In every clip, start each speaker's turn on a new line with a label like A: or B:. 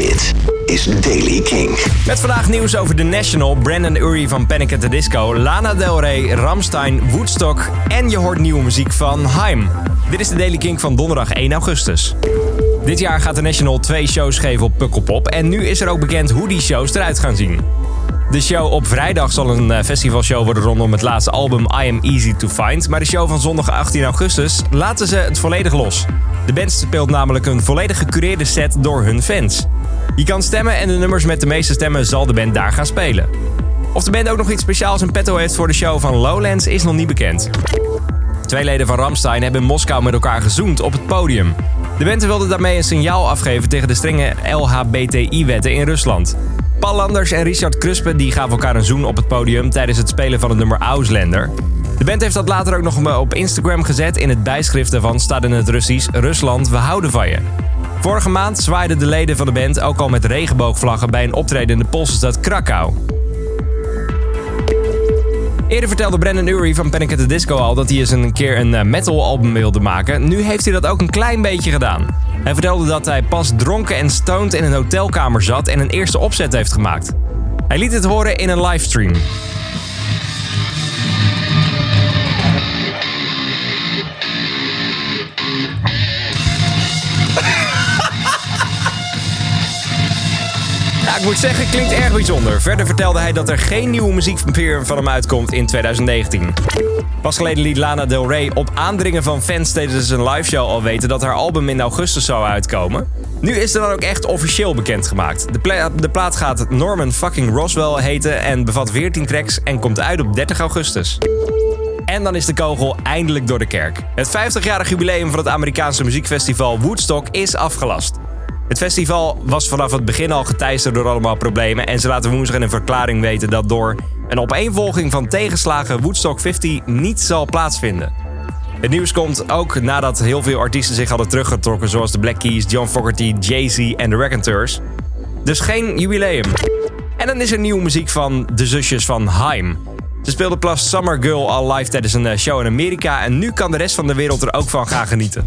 A: Dit is Daily King.
B: Met vandaag nieuws over The National, Brandon Urie van Panic at the Disco, Lana Del Rey, Ramstein, Woodstock en je hoort nieuwe muziek van Haim. Dit is de Daily King van donderdag 1 augustus. Dit jaar gaat The National twee shows geven op Pukkelpop en nu is er ook bekend hoe die shows eruit gaan zien. De show op vrijdag zal een eh, festivalshow worden rondom het laatste album I Am Easy to Find. Maar de show van zondag 18 augustus laten ze het volledig los. De band speelt namelijk een volledig gecureerde set door hun fans. Je kan stemmen en de nummers met de meeste stemmen zal de band daar gaan spelen. Of de band ook nog iets speciaals in petto heeft voor de show van Lowlands is nog niet bekend. Twee leden van Ramstein hebben in Moskou met elkaar gezoend op het podium. De band wilde daarmee een signaal afgeven tegen de strenge LHBTI-wetten in Rusland. Paul Landers en Richard Kruspe die gaven elkaar een zoen op het podium tijdens het spelen van het nummer Ausländer. De band heeft dat later ook nog op Instagram gezet. In het bijschrift daarvan staat in het Russisch: Rusland, we houden van je. Vorige maand zwaaiden de leden van de band ook al met regenboogvlaggen bij een optreden in de Poolse stad Krakau. Eerder vertelde Brandon Urie van Panic at the Disco al dat hij eens een keer een eh, metal album wilde maken. Nu heeft hij dat ook een klein beetje gedaan. Hij vertelde dat hij pas dronken en stoned in een hotelkamer zat en een eerste opzet heeft gemaakt. Hij liet het horen in een livestream. Ik moet zeggen, klinkt erg bijzonder. Verder vertelde hij dat er geen nieuwe muziek van hem uitkomt in 2019. Pas geleden liet Lana Del Rey op aandringen van fans tijdens een liveshow al weten dat haar album in augustus zou uitkomen. Nu is er dan ook echt officieel bekendgemaakt. De, de plaat gaat Norman fucking Roswell heten en bevat 14 tracks en komt uit op 30 augustus. En dan is de kogel eindelijk door de kerk. Het 50-jarig jubileum van het Amerikaanse muziekfestival Woodstock is afgelast. Het festival was vanaf het begin al geteisterd door allemaal problemen en ze laten woensdag in een verklaring weten dat door een opeenvolging van tegenslagen Woodstock 50 niet zal plaatsvinden. Het nieuws komt ook nadat heel veel artiesten zich hadden teruggetrokken, zoals de Black Keys, John Fogerty, Jay-Z en de Raconteurs. Dus geen jubileum. En dan is er nieuwe muziek van de zusjes van Haim. Ze speelden Plus Summer Girl al live tijdens een eh, show in Amerika en nu kan de rest van de wereld er ook van gaan genieten.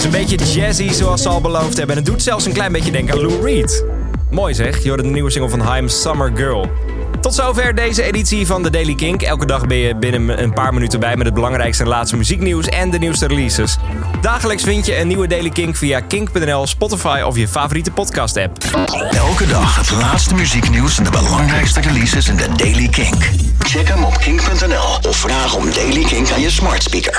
B: is een beetje jazzy zoals ze al beloofd hebben. En het doet zelfs een klein beetje denken aan Lou Reed. Mooi zeg, je hoorde de nieuwe single van Haim, Summer Girl. Tot zover deze editie van de Daily Kink. Elke dag ben je binnen een paar minuten bij met het belangrijkste en laatste muzieknieuws en de nieuwste releases. Dagelijks vind je een nieuwe Daily Kink via kink.nl, Spotify of je favoriete podcast app.
A: Elke dag het laatste muzieknieuws en de belangrijkste releases in de Daily Kink. Check hem op kink.nl of vraag om Daily Kink aan je smart speaker.